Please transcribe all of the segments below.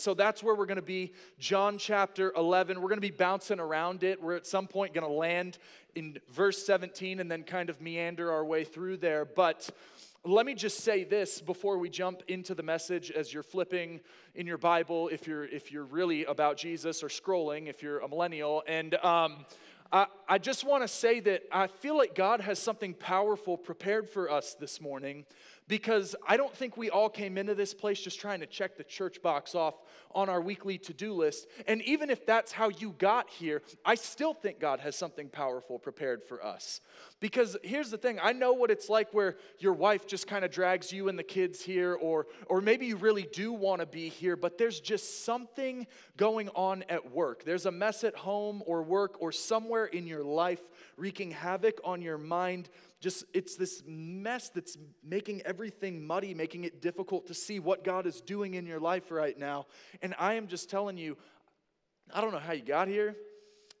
So that's where we're going to be, John chapter 11. We're going to be bouncing around it. We're at some point going to land in verse 17 and then kind of meander our way through there. But let me just say this before we jump into the message as you're flipping in your Bible, if you're, if you're really about Jesus, or scrolling, if you're a millennial. And um, I, I just want to say that I feel like God has something powerful prepared for us this morning because I don't think we all came into this place just trying to check the church box off on our weekly to do list. And even if that's how you got here, I still think God has something powerful prepared for us. Because here's the thing I know what it's like where your wife just kind of drags you and the kids here, or, or maybe you really do want to be here, but there's just something going on at work. There's a mess at home or work or somewhere in your life wreaking havoc on your mind just it's this mess that's making everything muddy, making it difficult to see what God is doing in your life right now. And I am just telling you, I don't know how you got here.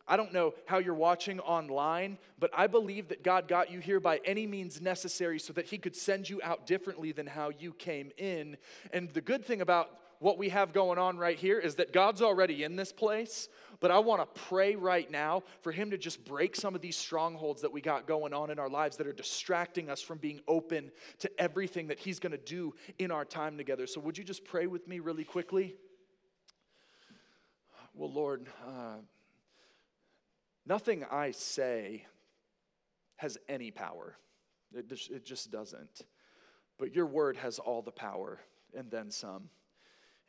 I don't know how you're watching online, but I believe that God got you here by any means necessary so that He could send you out differently than how you came in. And the good thing about what we have going on right here is that God's already in this place, but I want to pray right now for Him to just break some of these strongholds that we got going on in our lives that are distracting us from being open to everything that He's going to do in our time together. So, would you just pray with me really quickly? Well, Lord, uh, nothing I say has any power, it it just doesn't. But your word has all the power and then some.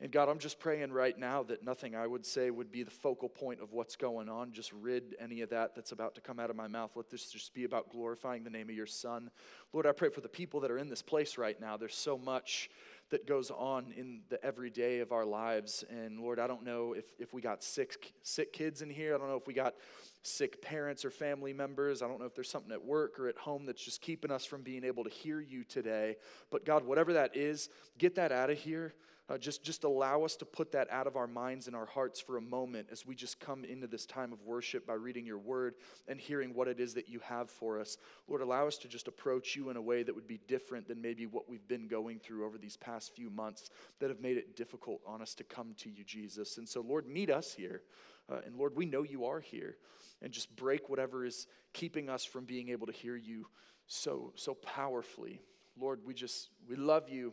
And God, I'm just praying right now that nothing I would say would be the focal point of what's going on. Just rid any of that that's about to come out of my mouth. Let this just be about glorifying the name of your Son. Lord, I pray for the people that are in this place right now. There's so much that goes on in the everyday of our lives. And Lord, I don't know if, if we got sick, sick kids in here. I don't know if we got sick parents or family members. I don't know if there's something at work or at home that's just keeping us from being able to hear you today. But God, whatever that is, get that out of here. Uh, just, just allow us to put that out of our minds and our hearts for a moment as we just come into this time of worship by reading your word and hearing what it is that you have for us. Lord, allow us to just approach you in a way that would be different than maybe what we've been going through over these past few months that have made it difficult on us to come to you, Jesus. And so, Lord, meet us here. Uh, and Lord, we know you are here. And just break whatever is keeping us from being able to hear you so, so powerfully. Lord, we just, we love you.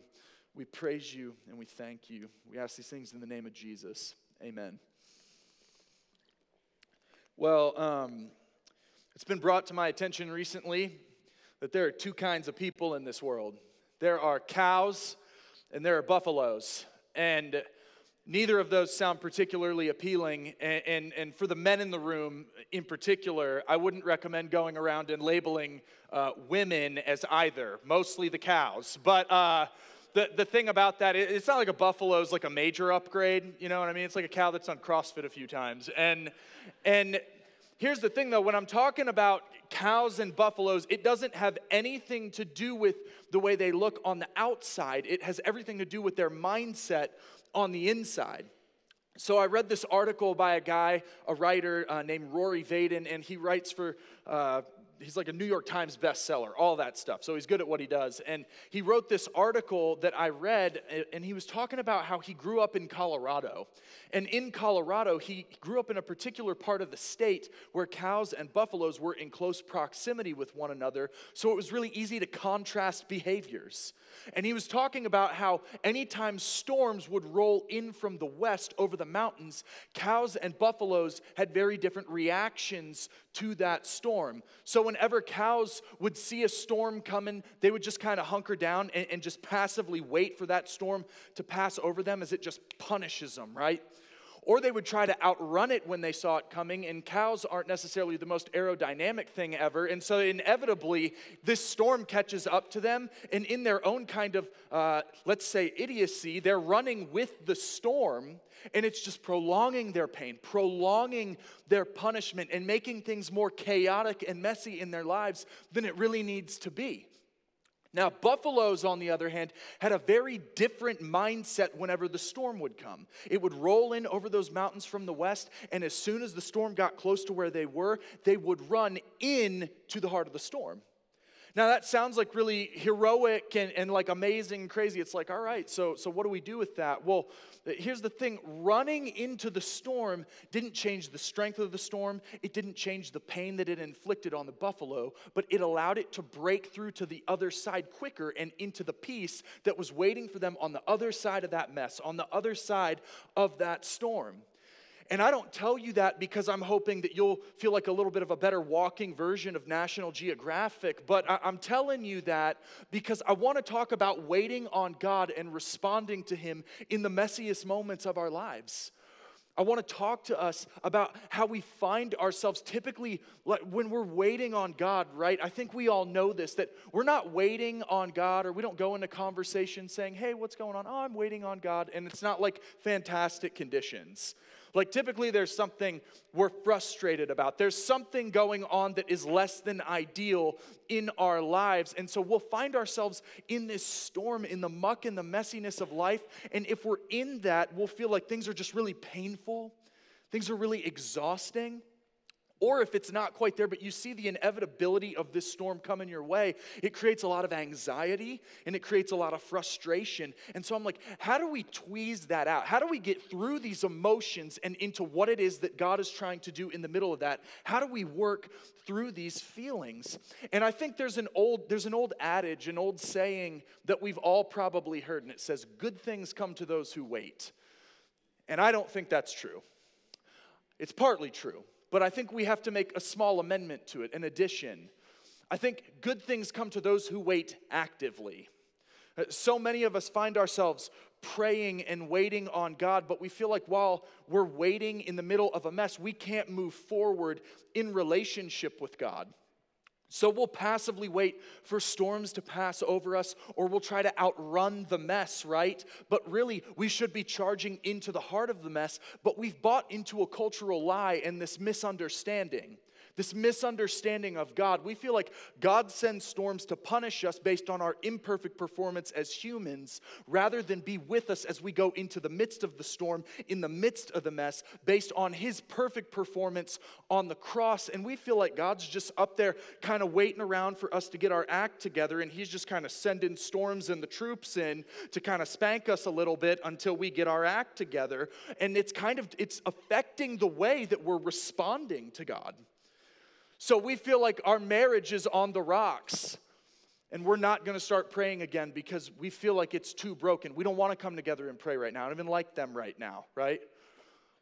We praise you and we thank you. We ask these things in the name of Jesus. Amen. Well, um, it's been brought to my attention recently that there are two kinds of people in this world there are cows and there are buffaloes. And neither of those sound particularly appealing. And, and, and, for the men in the room in particular, I wouldn't recommend going around and labeling uh, women as either, mostly the cows. But uh, the, the thing about that, it's not like a buffalo is like a major upgrade, you know what I mean? It's like a cow that's on CrossFit a few times. And, and here's the thing though, when I'm talking about cows and buffaloes, it doesn't have anything to do with the way they look on the outside, it has everything to do with their mindset on the inside. So I read this article by a guy, a writer uh, named Rory Vaden, and he writes for uh, he's like a New York Times bestseller, all that stuff. So he's good at what he does. And he wrote this article that I read, and he was talking about how he grew up in Colorado. And in Colorado, he grew up in a particular part of the state where cows and buffaloes were in close proximity with one another. So it was really easy to contrast behaviors. And he was talking about how anytime storms would roll in from the west over the mountains, cows and buffaloes had very different reactions to that storm. So whenever cows would see a storm coming, they would just kind of hunker down and, and just passively wait for that storm to pass over them as it just punishes them, right? Or they would try to outrun it when they saw it coming. And cows aren't necessarily the most aerodynamic thing ever. And so, inevitably, this storm catches up to them. And in their own kind of, uh, let's say, idiocy, they're running with the storm. And it's just prolonging their pain, prolonging their punishment, and making things more chaotic and messy in their lives than it really needs to be. Now, buffaloes, on the other hand, had a very different mindset whenever the storm would come. It would roll in over those mountains from the west, and as soon as the storm got close to where they were, they would run in to the heart of the storm. Now that sounds like really heroic and, and like amazing and crazy. It's like, all right, so, so what do we do with that? Well, here's the thing running into the storm didn't change the strength of the storm, it didn't change the pain that it inflicted on the buffalo, but it allowed it to break through to the other side quicker and into the peace that was waiting for them on the other side of that mess, on the other side of that storm. And I don't tell you that because I'm hoping that you'll feel like a little bit of a better walking version of National Geographic, but I- am telling you that because I want to talk about waiting on God and responding to Him in the messiest moments of our lives. I want to talk to us about how we find ourselves typically when we're waiting on God, right? I think we all know this that we're not waiting on God or we don't go into conversation saying, hey, what's going on? Oh, I'm waiting on God. And it's not like fantastic conditions. Like typically there's something we're frustrated about. There's something going on that is less than ideal in our lives. And so we'll find ourselves in this storm, in the muck and the messiness of life. And if we're in that, we'll feel like things are just really painful, things are really exhausting. Or if it's not quite there, but you see the inevitability of this storm coming your way, it creates a lot of anxiety and it creates a lot of frustration. And so I'm like, how do we tweeze that out? How do we get through these emotions and into what it is that God is trying to do in the middle of that? How do we work through these feelings? And I think there's an old there's an old adage, an old saying that we've all probably heard and it says good things come to those who wait. And I don't think that's true. It's partly true but I think we have to make a small amendment to it, an addition. I think good things come to those who wait actively. Uh, so many of us find ourselves praying and waiting on God, but we feel like while we're waiting in the middle of a mess, we can't move forward in relationship with God. So we'll passively wait for storms to pass over us, or we'll try to outrun the mess, right? But really, we should be charging into the heart of the mess, but we've bought into a cultural lie and this misunderstanding this misunderstanding of God. We feel like God sends storms to punish us based on our imperfect performance as humans, rather than be with us as we go into the midst of the storm, in the midst of the mess, based on His perfect performance on the cross. And we feel like God's just up there kind of waiting around for us to get our act together, and He's just kind of sending storms and the troops in to kind of spank us a little bit until we get our act together. And it's kind of it's affecting the way that we're responding to God. So we feel like our marriage is on the rocks and we're not going to start praying again because we feel like it's too broken. We don't want to come together and pray right now. I don't even like them right now, right?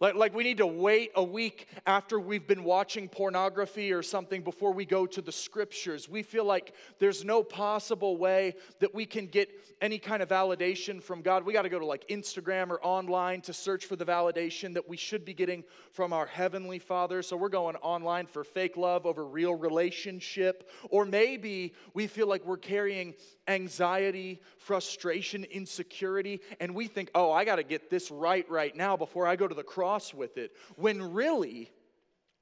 Like, like we need to wait a week after we've been watching pornography or something before we go to the scriptures. We feel like there's no possible way that we can get any kind of validation from God. We got to go to like Instagram or online to search for the validation that we should be getting from our Heavenly Father. So we're going online for fake love over real relationship. Or maybe we feel like we're carrying anxiety, frustration, insecurity, and we think, oh, I got to get this right right now before I go to the cross with it. When really,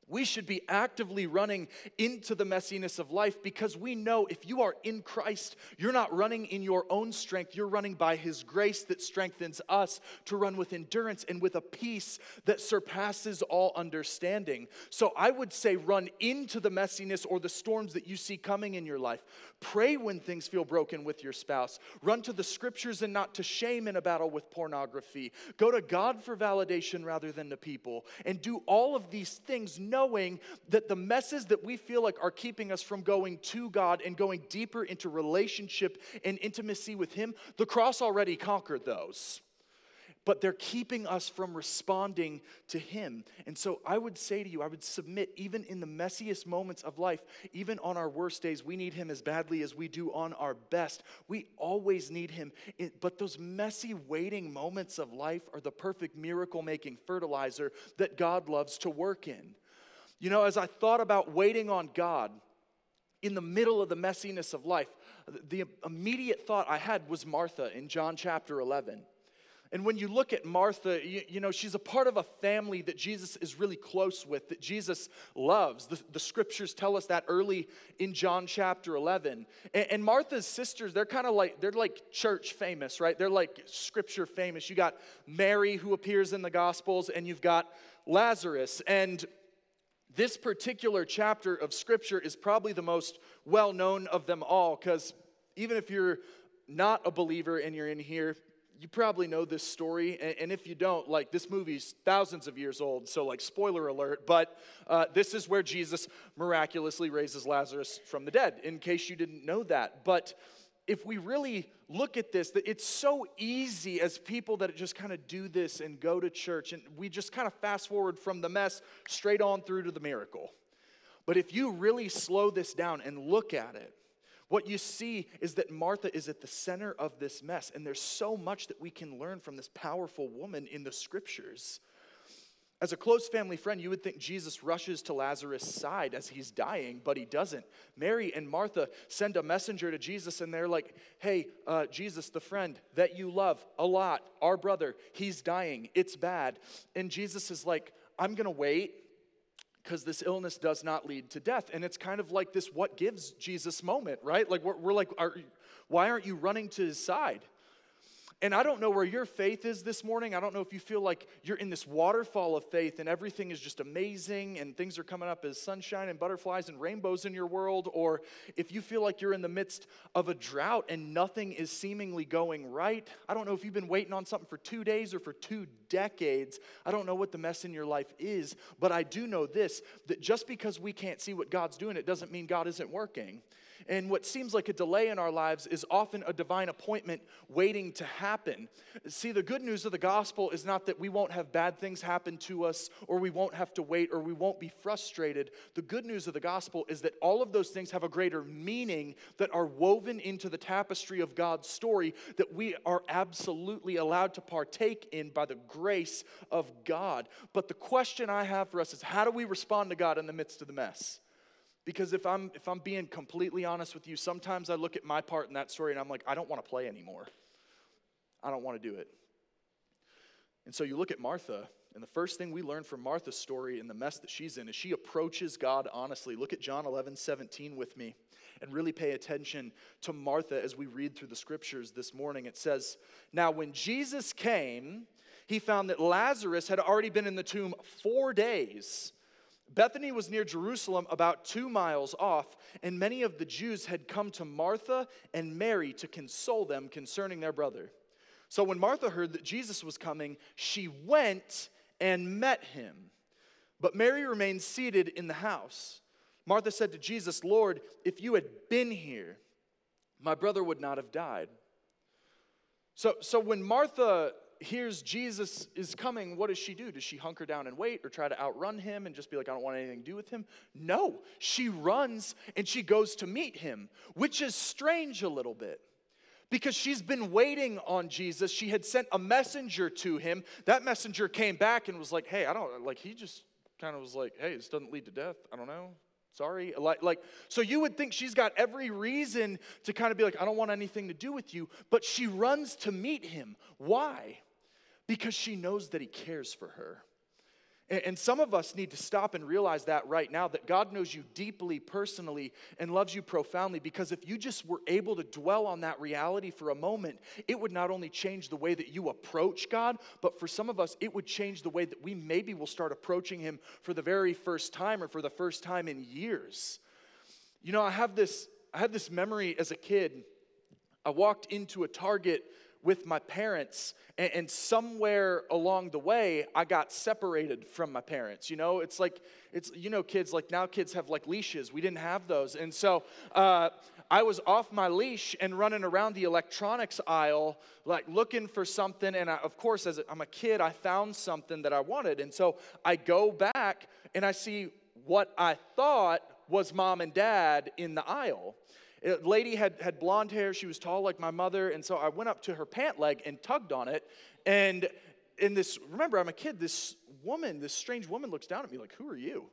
we should be actively running into the messiness of life because we know if you are in Christ, you're not running in your own strength. You're running by His grace that strengthens us to run with endurance and with a peace that surpasses all understanding. So I would say run into the messiness or the storms that you see coming in your life. Pray when things feel broken with your spouse. Run to the scriptures and not to shame in a battle with pornography. Go to God for validation rather than to people. And do all of these things knowing that the messes that we feel like are keeping us from going to God and going deeper into relationship and intimacy with Him, the cross already conquered those but they're keeping us from responding to Him. And so I would say to you, I would submit, even in the messiest moments of life, even on our worst days, we need Him as badly as we do on our best. We always need Him. But those messy waiting moments of life are the perfect miracle making fertilizer that God loves to work in. You know, as I thought about waiting on God, in the middle of the messiness of life, the immediate thought I had was Martha in John chapter 11. And when you look at Martha, you, you, know, she's a part of a family that Jesus is really close with, that Jesus loves. The, the scriptures tell us that early in John chapter 11. And, and Martha's sisters, they're kind of like, they're like church famous, right? They're like scripture famous. You got Mary who appears in the Gospels, and you've got Lazarus. And This particular chapter of scripture is probably the most well known of them all because even if you're not a believer and you're in here, you probably know this story. And, if you don't, like this movie's thousands of years old, so like spoiler alert, but uh, this is where Jesus miraculously raises Lazarus from the dead, in case you didn't know that. But if we really look at this, that it's so easy as people that just kind of do this and go to church, and we just kind of fast forward from the mess straight on through to the miracle. But if you really slow this down and look at it, what you see is that Martha is at the center of this mess, and there's so much that we can learn from this powerful woman in the scriptures. As a close family friend, you would think Jesus rushes to Lazarus' side as he's dying, but he doesn't. Mary and Martha send a messenger to Jesus, and they're like, Hey, uh, Jesus, the friend that you love a lot, our brother, he's dying. It's bad. And Jesus is like, I'm going to wait because this illness does not lead to death. And it's kind of like this what gives Jesus moment, right? Like, we're, we're like, are, why aren't you running to his side? And I don't know where your faith is this morning. I don't know if you feel like you're in this waterfall of faith and everything is just amazing and things are coming up as sunshine and butterflies and rainbows in your world, or if you feel like you're in the midst of a drought and nothing is seemingly going right. I don't know if you've been waiting on something for two days or for two decades. I don't know what the mess in your life is, but I do know this that just because we can't see what God's doing, it doesn't mean God isn't working. And what seems like a delay in our lives is often a divine appointment waiting to happen. See, the good news of the gospel is not that we won't have bad things happen to us, or we won't have to wait, or we won't be frustrated. The good news of the gospel is that all of those things have a greater meaning that are woven into the tapestry of God's story that we are absolutely allowed to partake in by the grace of God. But the question I have for us is how do we respond to God in the midst of the mess? Because if I'm if I'm being completely honest with you, sometimes I look at my part in that story and I'm like, I don't want to play anymore. I don't want to do it. And so you look at Martha, and the first thing we learn from Martha's story in the mess that she's in is she approaches God honestly. Look at John 11, 17 with me and really pay attention to Martha as we read through the scriptures this morning. It says, Now when Jesus came, he found that Lazarus had already been in the tomb four days. Bethany was near Jerusalem, about two miles off, and many of the Jews had come to Martha and Mary to console them concerning their brother. So when Martha heard that Jesus was coming, she went and met him. But Mary remained seated in the house. Martha said to Jesus, Lord, if you had been here, my brother would not have died. So, so when Martha hears Jesus is coming, what does she do? Does she hunker down and wait or try to outrun him and just be like, I don't want anything to do with him? No, she runs and she goes to meet him, which is strange a little bit because she's been waiting on Jesus. She had sent a messenger to him. That messenger came back and was like, Hey, I don't like, he just kind of was like, Hey, this doesn't lead to death. I don't know. Sorry. Like, like, so you would think she's got every reason to kind of be like, I don't want anything to do with you, but she runs to meet him. Why? because she knows that He cares for her. And some of us need to stop and realize that right now that God knows you deeply, personally, and loves you profoundly. Because if you just were able to dwell on that reality for a moment, it would not only change the way that you approach God, but for some of us, it would change the way that we maybe will start approaching Him for the very first time or for the first time in years. You know, I have this, I had this memory as a kid. I walked into a Target with my parents and, and, somewhere along the way i got separated from my parents you know? It's like it's you know kids like now kids have like leashes. We didn't have those. And so uh, i was off my leash and running around the electronics aisle like looking for something. And I, of course as i'm a kid i found something that i wanted. And so i go back and i see what i thought was mom and dad in the aisle a lady had, had blonde hair. She was tall like my mother. And so I went up to her pant leg and tugged on it. And in this, remember, I'm a kid. This woman, this strange woman looks down at me like, Who are you?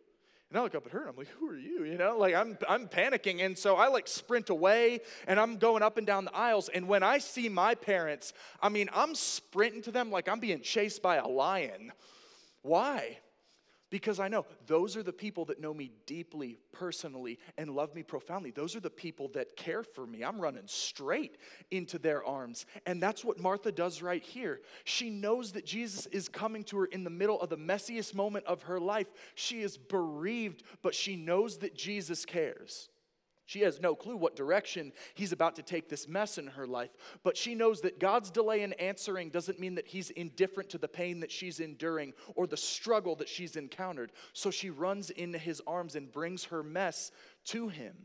And I look up at her and I'm like, Who are you? You know, like I'm, I'm panicking. And so I like sprint away and I'm going up and down the aisles. And when I see my parents, I mean, I'm sprinting to them like I'm being chased by a lion. Why? Because I know those are the people that know me deeply, personally, and love me profoundly. Those are the people that care for me. I'm running straight into their arms. And that's what Martha does right here. She knows that Jesus is coming to her in the middle of the messiest moment of her life. She is bereaved, but she knows that Jesus cares. She has no clue what direction he's about to take this mess in her life, but she knows that God's delay in answering doesn't mean that he's indifferent to the pain that she's enduring or the struggle that she's encountered. So she runs into his arms and brings her mess to him.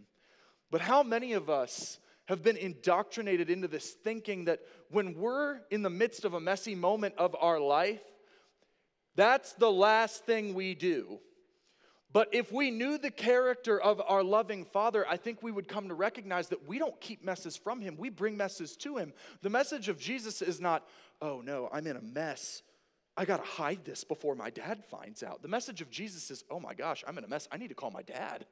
But how many of us have been indoctrinated into this thinking that when we're in the midst of a messy moment of our life, that's the last thing we do. But if we knew the character of our loving Father, I think we would come to recognize that we don't keep messes from Him, we bring messes to Him. The message of Jesus is not, oh no, I'm in a mess. I got to hide this before my dad finds out. The message of Jesus is, oh my gosh, I'm in a mess. I need to call my dad.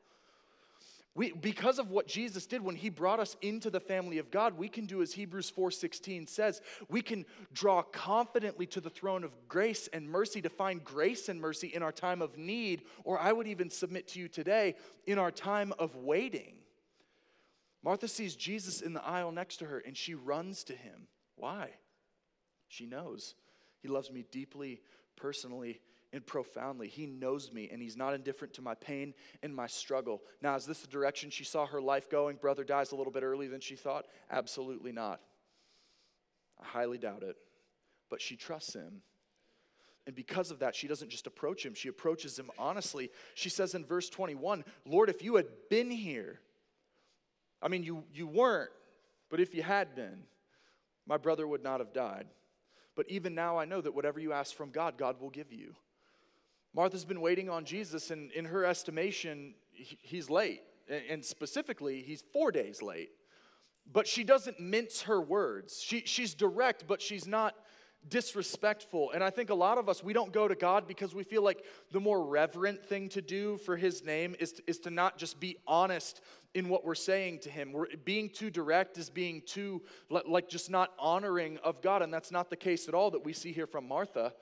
We, because of what Jesus did when he brought us into the family of God, we can do as Hebrews 4:16 says, we can draw confidently to the throne of grace and mercy to find grace and mercy in our time of need, or I would even submit to you today, in our time of waiting. Martha sees Jesus in the aisle next to her and she runs to him. Why? She knows he loves me deeply, personally, and profoundly. He knows me and he's not indifferent to my pain and my struggle. Now, is this the direction she saw her life going? Brother dies a little bit earlier than she thought? Absolutely not. I highly doubt it. But she trusts him. And because of that, she doesn't just approach him, she approaches him honestly. She says in verse 21 Lord, if you had been here, I mean, you, you weren't, but if you had been, my brother would not have died. But even now, I know that whatever you ask from God, God will give you. Martha's been waiting on Jesus, and in her estimation, he's late. And specifically, he's four days late. But she doesn't mince her words. She, she's direct, but she's not disrespectful. And I think a lot of us, we don't go to God because we feel like the more reverent thing to do for His name is to, is to not just be honest in what we're saying to Him. We're, being too direct is being too, like, just not honoring of God. And that's not the case at all that we see here from Martha.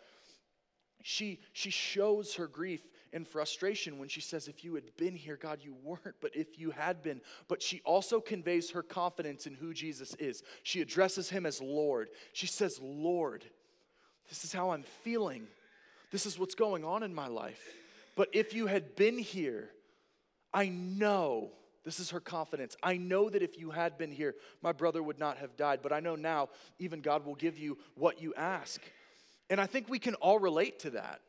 She, she shows her grief and frustration when she says, If you had been here, God, you weren't, but if you had been. But she also conveys her confidence in who Jesus is. She addresses him as Lord. She says, Lord, this is how I'm feeling. This is what's going on in my life. But if you had been here, I know, this is her confidence. I know that if you had been here, my brother would not have died. But I know now, even God will give you what you ask. And I think we can all relate to that.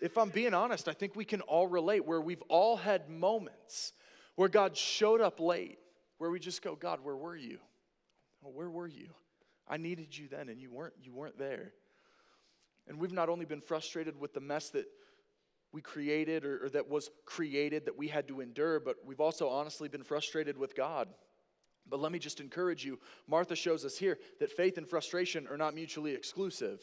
If I'm being honest, I think we can all relate where we've all had moments where God showed up late, where we just go, God, where were you? Where were you? I needed you then and you weren't you weren't there. And we've not only been frustrated with the mess that we created or, or that was created that we had to endure, but we've also honestly been frustrated with God. But let me just encourage you Martha shows us here that faith and frustration are not mutually exclusive.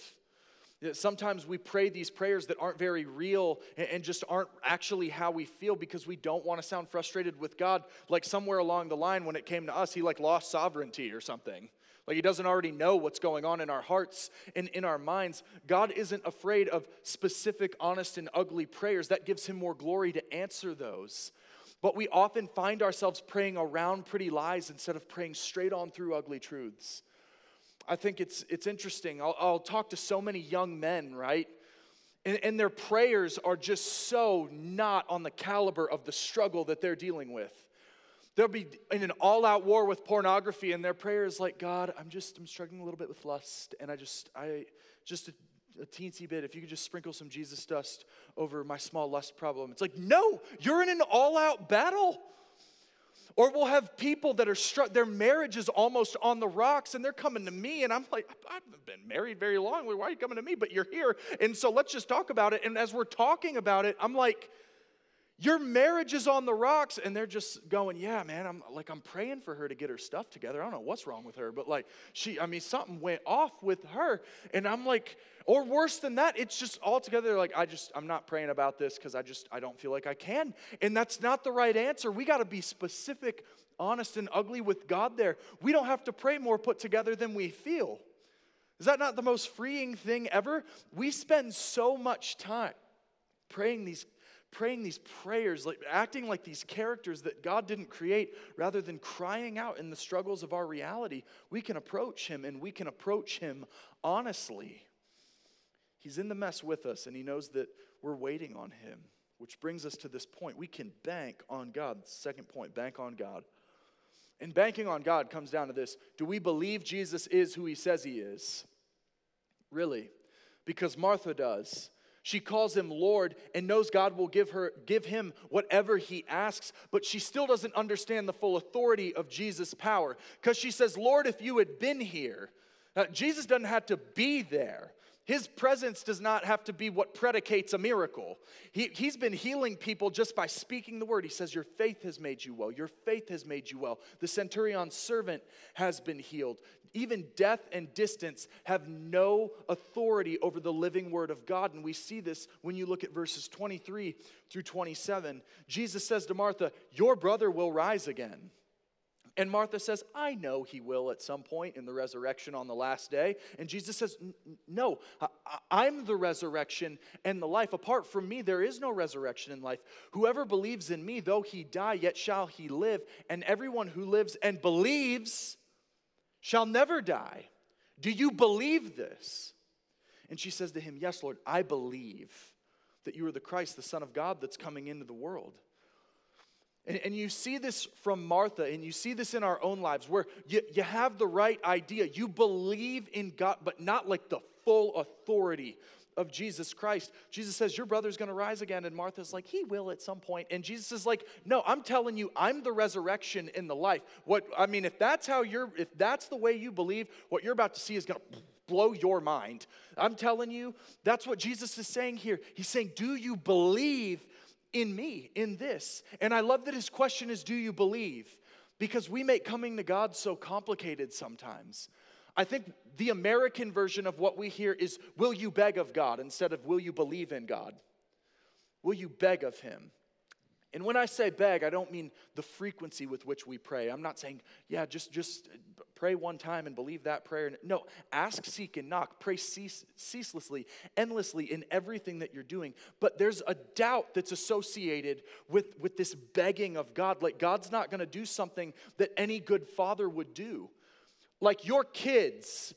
Sometimes we pray these prayers that aren't very real and just aren't actually how we feel because we don't want to sound frustrated with God. Like somewhere along the line when it came to us, he like lost sovereignty or something. Like he doesn't already know what's going on in our hearts and in our minds. God isn't afraid of specific, honest, and ugly prayers. That gives him more glory to answer those. But we often find ourselves praying around pretty lies instead of praying straight on through ugly truths. I think it's, it's interesting. I'll, I'll talk to so many young men, right? And, and their prayers are just so not on the caliber of the struggle that they're dealing with. They'll be in an all out war with pornography, and their prayer is like, God, I'm just, I'm struggling a little bit with lust, and I just, I, just a, a teensy bit, if you could just sprinkle some Jesus dust over my small lust problem. It's like, no, you're in an all out battle. Or we'll have people that are struck, their marriage is almost on the rocks and they're coming to me. And I'm like, I haven't been married very long. Why are you coming to me? But you're here. And so let's just talk about it. And as we're talking about it, I'm like, your marriage is on the rocks. And they're just going yeah man i'm like i'm praying for her to get her stuff together. I don't know what's wrong with her but like she i mean something went off with her. And i'm like or worse than that it's just altogether like i just i'm not praying about this because i just i don't feel like i can. And that's not the right answer. We got to be specific honest and ugly with god there. We don't have to pray more put together than we feel. Is that not the most freeing thing ever? We spend so much time praying these praying these prayers, like acting like these characters that God didn't create, rather than crying out in the struggles of our reality, we can approach Him and we can approach Him honestly. He's in the mess with us, and He knows that we're waiting on Him, which brings us to this point. We can bank on God. Second point bank on God. And banking on God comes down to this Do we believe Jesus is who He says He is? Really? Because Martha does. She calls him Lord and knows God will give her give him whatever he asks, but she still doesn't understand the full authority of Jesus' power because she says, "Lord, if you had been here." Now, Jesus doesn't have to be there. His presence does not have to be what predicates a miracle. He, he's been healing people just by speaking the word. He says, Your faith has made you well. Your faith has made you well. The centurion's servant has been healed. Even death and distance have no authority over the living word of God. And we see this when you look at verses 23 through 27. Jesus says to Martha, Your brother will rise again. And Martha says, I know he will at some point in the resurrection on the last day. And Jesus says, No, I'm the resurrection and the life. Apart from me, there is no resurrection in life. Whoever believes in me, though he die, yet shall he live. And everyone who lives and believes shall never die. Do you believe this? And she says to him, Yes, Lord, I believe that you are the Christ, the Son of God that's coming into the world. And, and, you see this from Martha, and you see this in our own lives where you, you have the right idea. You believe in God, but not like the full authority of Jesus Christ. Jesus says, Your brother's gonna rise again. And Martha's like, He will at some point. And Jesus is like, No, I'm telling you, I'm the resurrection in the life. What I mean, if that's how you're, if that's the way you believe, what you're about to see is gonna blow your mind. I'm telling you, that's what Jesus is saying here. He's saying, Do you believe in me, in this. And I love that his question is, Do you believe? Because we make coming to God so complicated sometimes. I think the American version of what we hear is, Will you beg of God instead of, Will you believe in God? Will you beg of him? And when I say beg, I don't mean the frequency with which we pray. I'm not saying, yeah, just, just pray one time and believe that prayer. No, ask, seek, and knock. Pray cease, ceaselessly, endlessly in everything that you're doing. But there's a doubt that's associated with, with this begging of God. Like, God's not going to do something that any good father would do. Like, your kids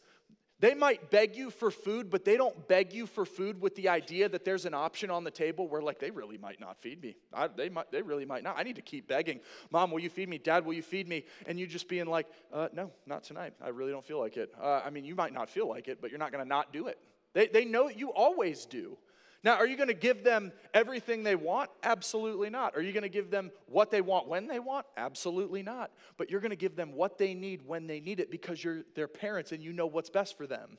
they might beg you for food, but they don't beg you for food with the idea that there's an option on the table where, like, they really might not feed me. I, they, might, they really might not. I need to keep begging. Mom, will you feed me? Dad, will you feed me? And you just being like, uh, no, not tonight. I really don't feel like it. Uh, I mean, you might not feel like it, but you're not going to not do it. They, they know you always do. Now, are you going to give them everything they want? Absolutely not. Are you going to give them what they want when they want? Absolutely not. But you're going to give them what they need when they need it because you're their parents and you know what's best for them.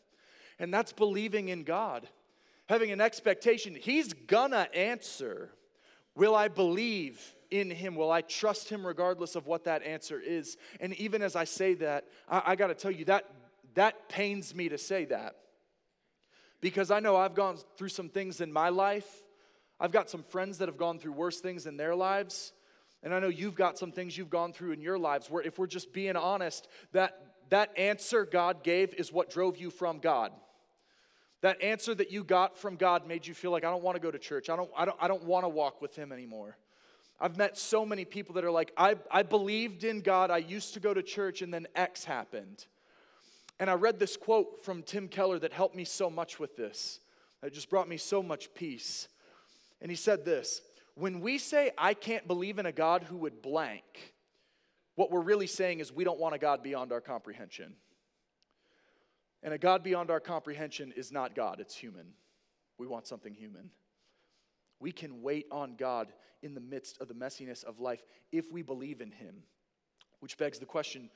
And that's believing in God, having an expectation. He's going to answer. Will I believe in Him? Will I trust Him regardless of what that answer is? And even as I say that, I, I got to tell you that that pains me to say that because I know I've gone through some things in my life. I've got some friends that have gone through worse things in their lives. And I know you've got some things you've gone through in your lives where, if we're just being honest, that, that answer God gave is what drove you from God. That answer that you got from God made you feel like, I don't want to go to church. I don't, I don't, I don't want to walk with Him anymore. I've met so many people that are like, I, I believed in God. I used to go to church, and then X happened. And I read this quote from Tim Keller that helped me so much with this. It just brought me so much peace. And he said this When we say, I can't believe in a God who would blank, what we're really saying is we don't want a God beyond our comprehension. And a God beyond our comprehension is not God, it's human. We want something human. We can wait on God in the midst of the messiness of life if we believe in Him. Which begs the question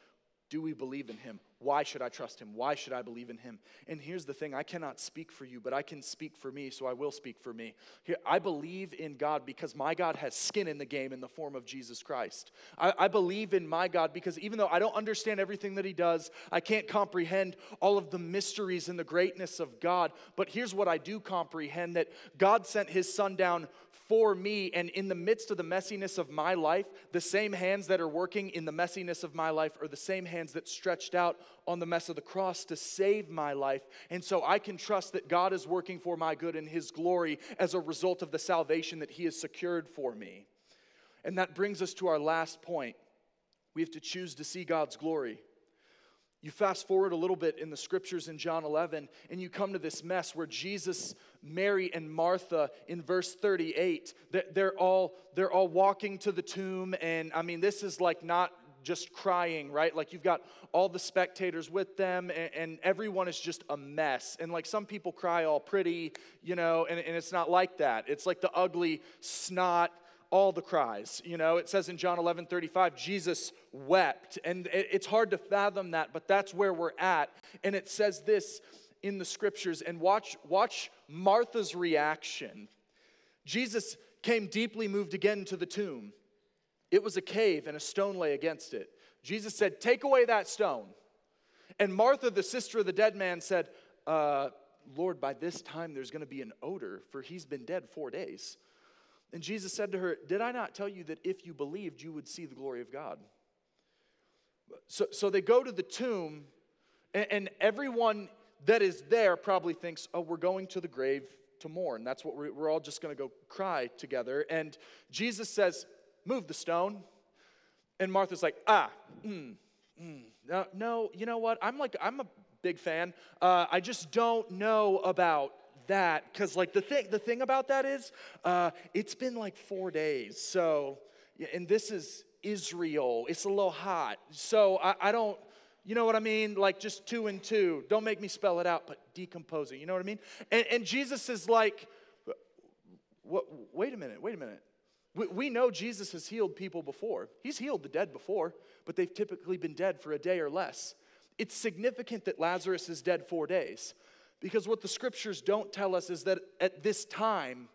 do we believe in him? Why should I trust him? Why should I believe in him? And here's the thing I cannot speak for you, but I can speak for me, so I will speak for me. Here, I believe in God because my God has skin in the game in the form of Jesus Christ. I, I believe in my God because even though I don't understand everything that he does, I can't comprehend all of the mysteries and the greatness of God. But here's what I do comprehend that God sent his son down for me. And in the midst of the messiness of my life, the same hands that are working in the messiness of my life are the same hands that stretched out on the mess of the cross to save my life. And so I can trust that God is working for my good and His glory as a result of the salvation that He has secured for me. And that brings us to our last point. We have to choose to see God's glory. You fast forward a little bit in the scriptures in John 11, and you come to this mess where Jesus, Mary, and Martha in verse 38, they're all, they're all walking to the tomb. And I mean, this is like not just crying, right? Like you've got all the spectators with them, and, and, everyone is just a mess. And like some people cry all pretty, you know, and, and it's not like that. It's like the ugly snot all the cries. You know, it says in John 11 35, Jesus wept. And it's hard to fathom that, but that's where we're at. And it says this in the scriptures, and watch, watch Martha's reaction. Jesus came deeply moved again to the tomb. It was a cave, and a stone lay against it. Jesus said, Take away that stone. And Martha, the sister of the dead man, said, uh, Lord, by this time there's going to be an odor, for he's been dead four days. And Jesus said to her, Did I not tell you that if you believed, you would see the glory of God? So, so they go to the tomb, and, and everyone that is there probably thinks, Oh, we're going to the grave to mourn. That's what we're, we're all just going to go cry together. And Jesus says, Move the stone. And Martha's like, Ah, mm, mm, no, no, you know what? I'm like, I'm a big fan. Uh, I just don't know about that because like the thing the thing about that is uh, it's been like four days so and this is israel. It's a little hot. So I, I don't you know what i mean? Like just two and two. Don't make me spell it out but decomposing you know what i mean? And, and jesus is like what, wait a minute wait a minute. We, we know jesus has healed people before. He's healed the dead before but they've typically been dead for a day or less. It's significant that lazarus is dead four days because what the scriptures don't tell us is that at this time,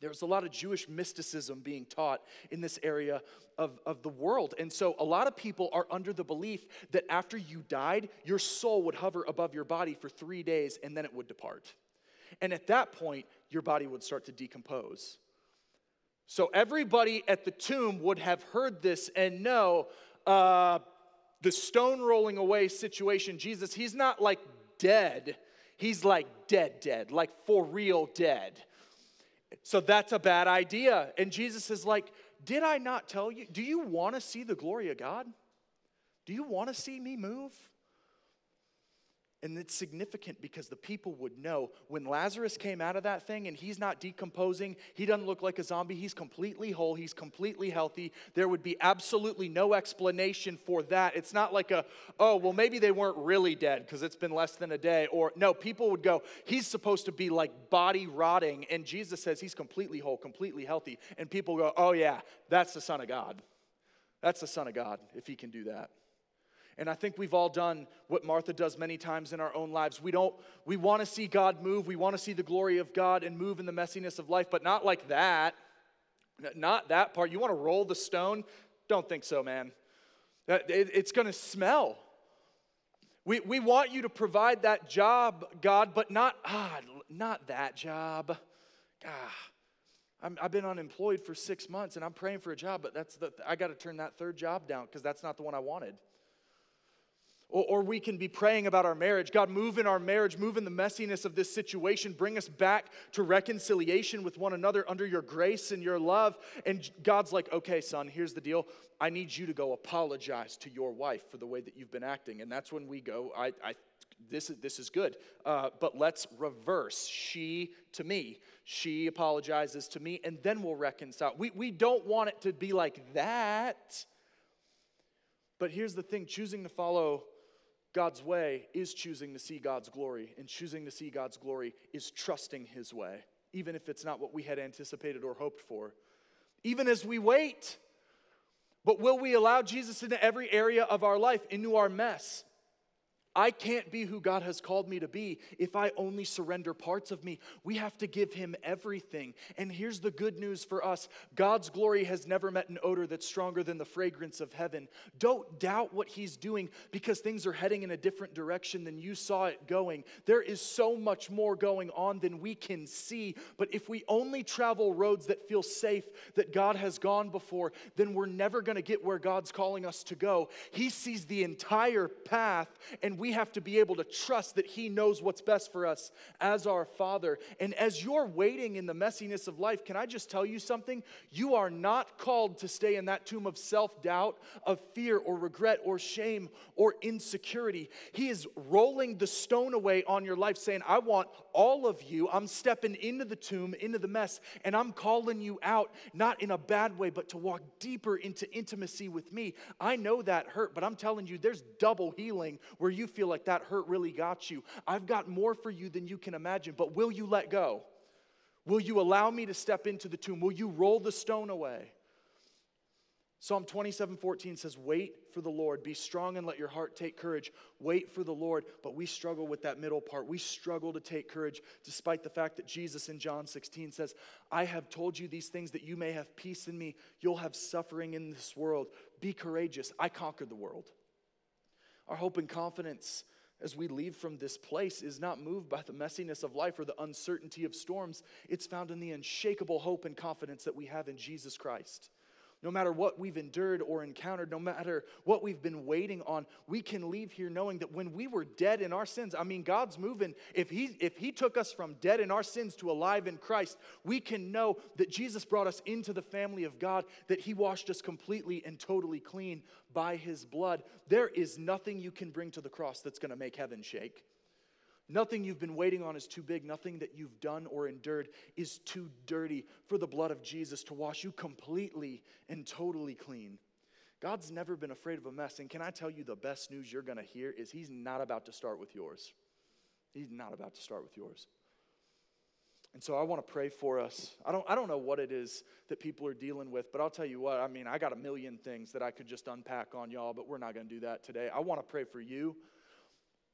there's a lot of Jewish mysticism being taught in this area of, of the world. And so a lot of people are under the belief that after you died, your soul would hover above your body for three days and then it would depart. And at that point, your body would start to decompose. So everybody at the tomb would have heard this and know uh, the stone rolling away situation. Jesus, he's not like dead He's like dead, dead, like for real dead. So that's a bad idea. And Jesus is like, Did I not tell you? Do you want to see the glory of God? Do you want to see me move? And it's significant because the people would know when Lazarus came out of that thing and he's not decomposing, he doesn't look like a zombie, he's completely whole, he's completely healthy. There would be absolutely no explanation for that. It's not like a, oh, well, maybe they weren't really dead because it's been less than a day. Or no, people would go, he's supposed to be like body rotting. And Jesus says he's completely whole, completely healthy. And people go, oh, yeah, that's the Son of God. That's the Son of God if he can do that. And I think we've all done what Martha does many times in our own lives. We don't we want to see God move, we want to see the glory of God and move in the messiness of life, but not like that. Not that part. You want to roll the stone? Don't think so, man. It's going to smell. We, we want you to provide that job, God, but not, ah, not that job. Ah, i have been unemployed for six months and I'm praying for a job, but that's the, I got to turn that third job down because that's not the one I wanted. Or, or, we can be praying about our marriage. God, move in our marriage, move in the messiness of this situation, bring us back to reconciliation with one another under your grace and your love. And God's like, okay, son, here's the deal. I need you to go apologize to your wife for the way that you've been acting. And that's when we go, I, I this is, this is good. Uh, but let's reverse she to me. She apologizes to me, and then we'll reconcile. We, we don't want it to be like that. But here's the thing choosing to follow God's way is choosing to see God's glory, and choosing to see God's glory is trusting His way, even if it's not what we had anticipated or hoped for. Even as we wait, but will we allow Jesus into every area of our life, into our mess? I can't be who God has called me to be if I only surrender parts of me. We have to give Him everything. And here's the good news for us God's glory has never met an odor that's stronger than the fragrance of heaven. Don't doubt what He's doing because things are heading in a different direction than you saw it going. There is so much more going on than we can see. But if we only travel roads that feel safe, that God has gone before, then we're never going to get where God's calling us to go. He sees the entire path, and we have to be able to trust that He knows what's best for us as our Father. And as you're waiting in the messiness of life, can I just tell you something? You are not called to stay in that tomb of self doubt, of fear, or regret, or shame, or insecurity. He is rolling the stone away on your life, saying, I want all of you. I'm stepping into the tomb, into the mess, and I'm calling you out, not in a bad way, but to walk deeper into intimacy with me. I know that hurt, but I'm telling you, there's double healing where you feel like that hurt really got you. I've got more for you than you can imagine, but will you let go? Will you allow me to step into the tomb? Will you roll the stone away? Psalm 27 14 says, Wait for the Lord. Be strong and let your heart take courage. Wait for the Lord. But we struggle with that middle part. We struggle to take courage despite the fact that Jesus in John 16 says, I have told you these things that you may have peace in me. You'll have suffering in this world. Be courageous. I conquered the world. Our hope and confidence as we leave from this place is not moved by the messiness of life or the uncertainty of storms. It's found in the unshakable hope and confidence that we have in Jesus Christ no matter what we've endured or encountered, no matter what we've been waiting on, we can leave here knowing that when we were dead in our sins, I mean, God's moving. If He, if he took us from dead in our sins to alive in Christ, we can know that Jesus brought us into the family of God, that He washed us completely and totally clean by His blood. There is nothing you can bring to the cross that's going to make heaven shake. Nothing you've been waiting on is too big. Nothing that you've done or endured is too dirty for the blood of Jesus to wash you completely and totally clean. God's never been afraid of a mess. And can I tell you the best news you're going to hear is He's not about to start with yours. He's not about to start with yours. And so I want to pray for us. I don't, I don't know what it is that people are dealing with, but I'll tell you what, I mean, I got a million things that I could just unpack on y'all, but we're not going to do that today. I want to pray for you.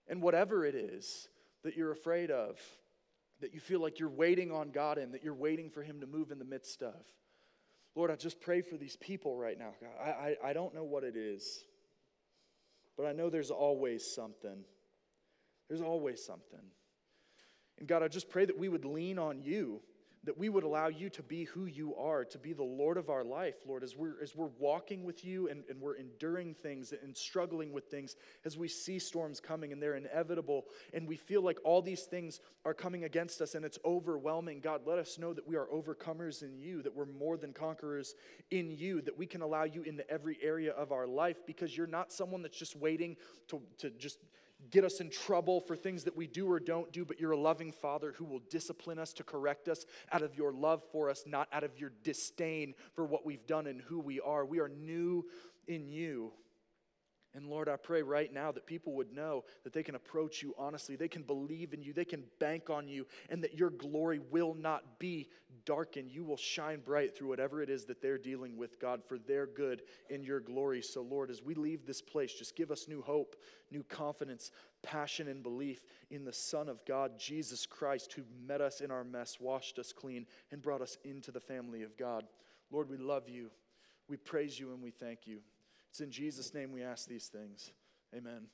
And whatever it is, that you're afraid of, that you feel like you're waiting on God in, that you're waiting for Him to move in the midst of. Lord, I just pray for these people right now. I, I, I don't know what it is, but I know there's always something. There's always something. And God, I just pray that we would lean on you that we would allow you to be who you are, to be the Lord of our life, Lord, as we're, as we're walking with you and, and we're enduring things and struggling with things, as we see storms coming and they're inevitable, and we feel like all these things are coming against us and it's overwhelming. God, let us know that we are overcomers in you, that we're more than conquerors in you, that we can allow you into every area of our life because you're not someone that's just waiting to, to just get us in trouble for things that we do or don't do, but you're a loving Father who will discipline us to correct us out of your love for us, not out of your disdain for what we've done and who we are. We are new in you. And Lord, I pray right now that people would know that they can approach you honestly, they can believe in you, they can bank on you, and that your glory will not be darkened. You will shine bright through whatever it is that they're dealing with, God, for their good in your glory. So, Lord, as we leave this place, just give us new hope, new confidence, passion, and belief in the Son of God, Jesus Christ, who met us in our mess, washed us clean, and brought us into the family of God. Lord, we love you. We praise you and we thank you. It's in Jesus' name we ask these things. Amen.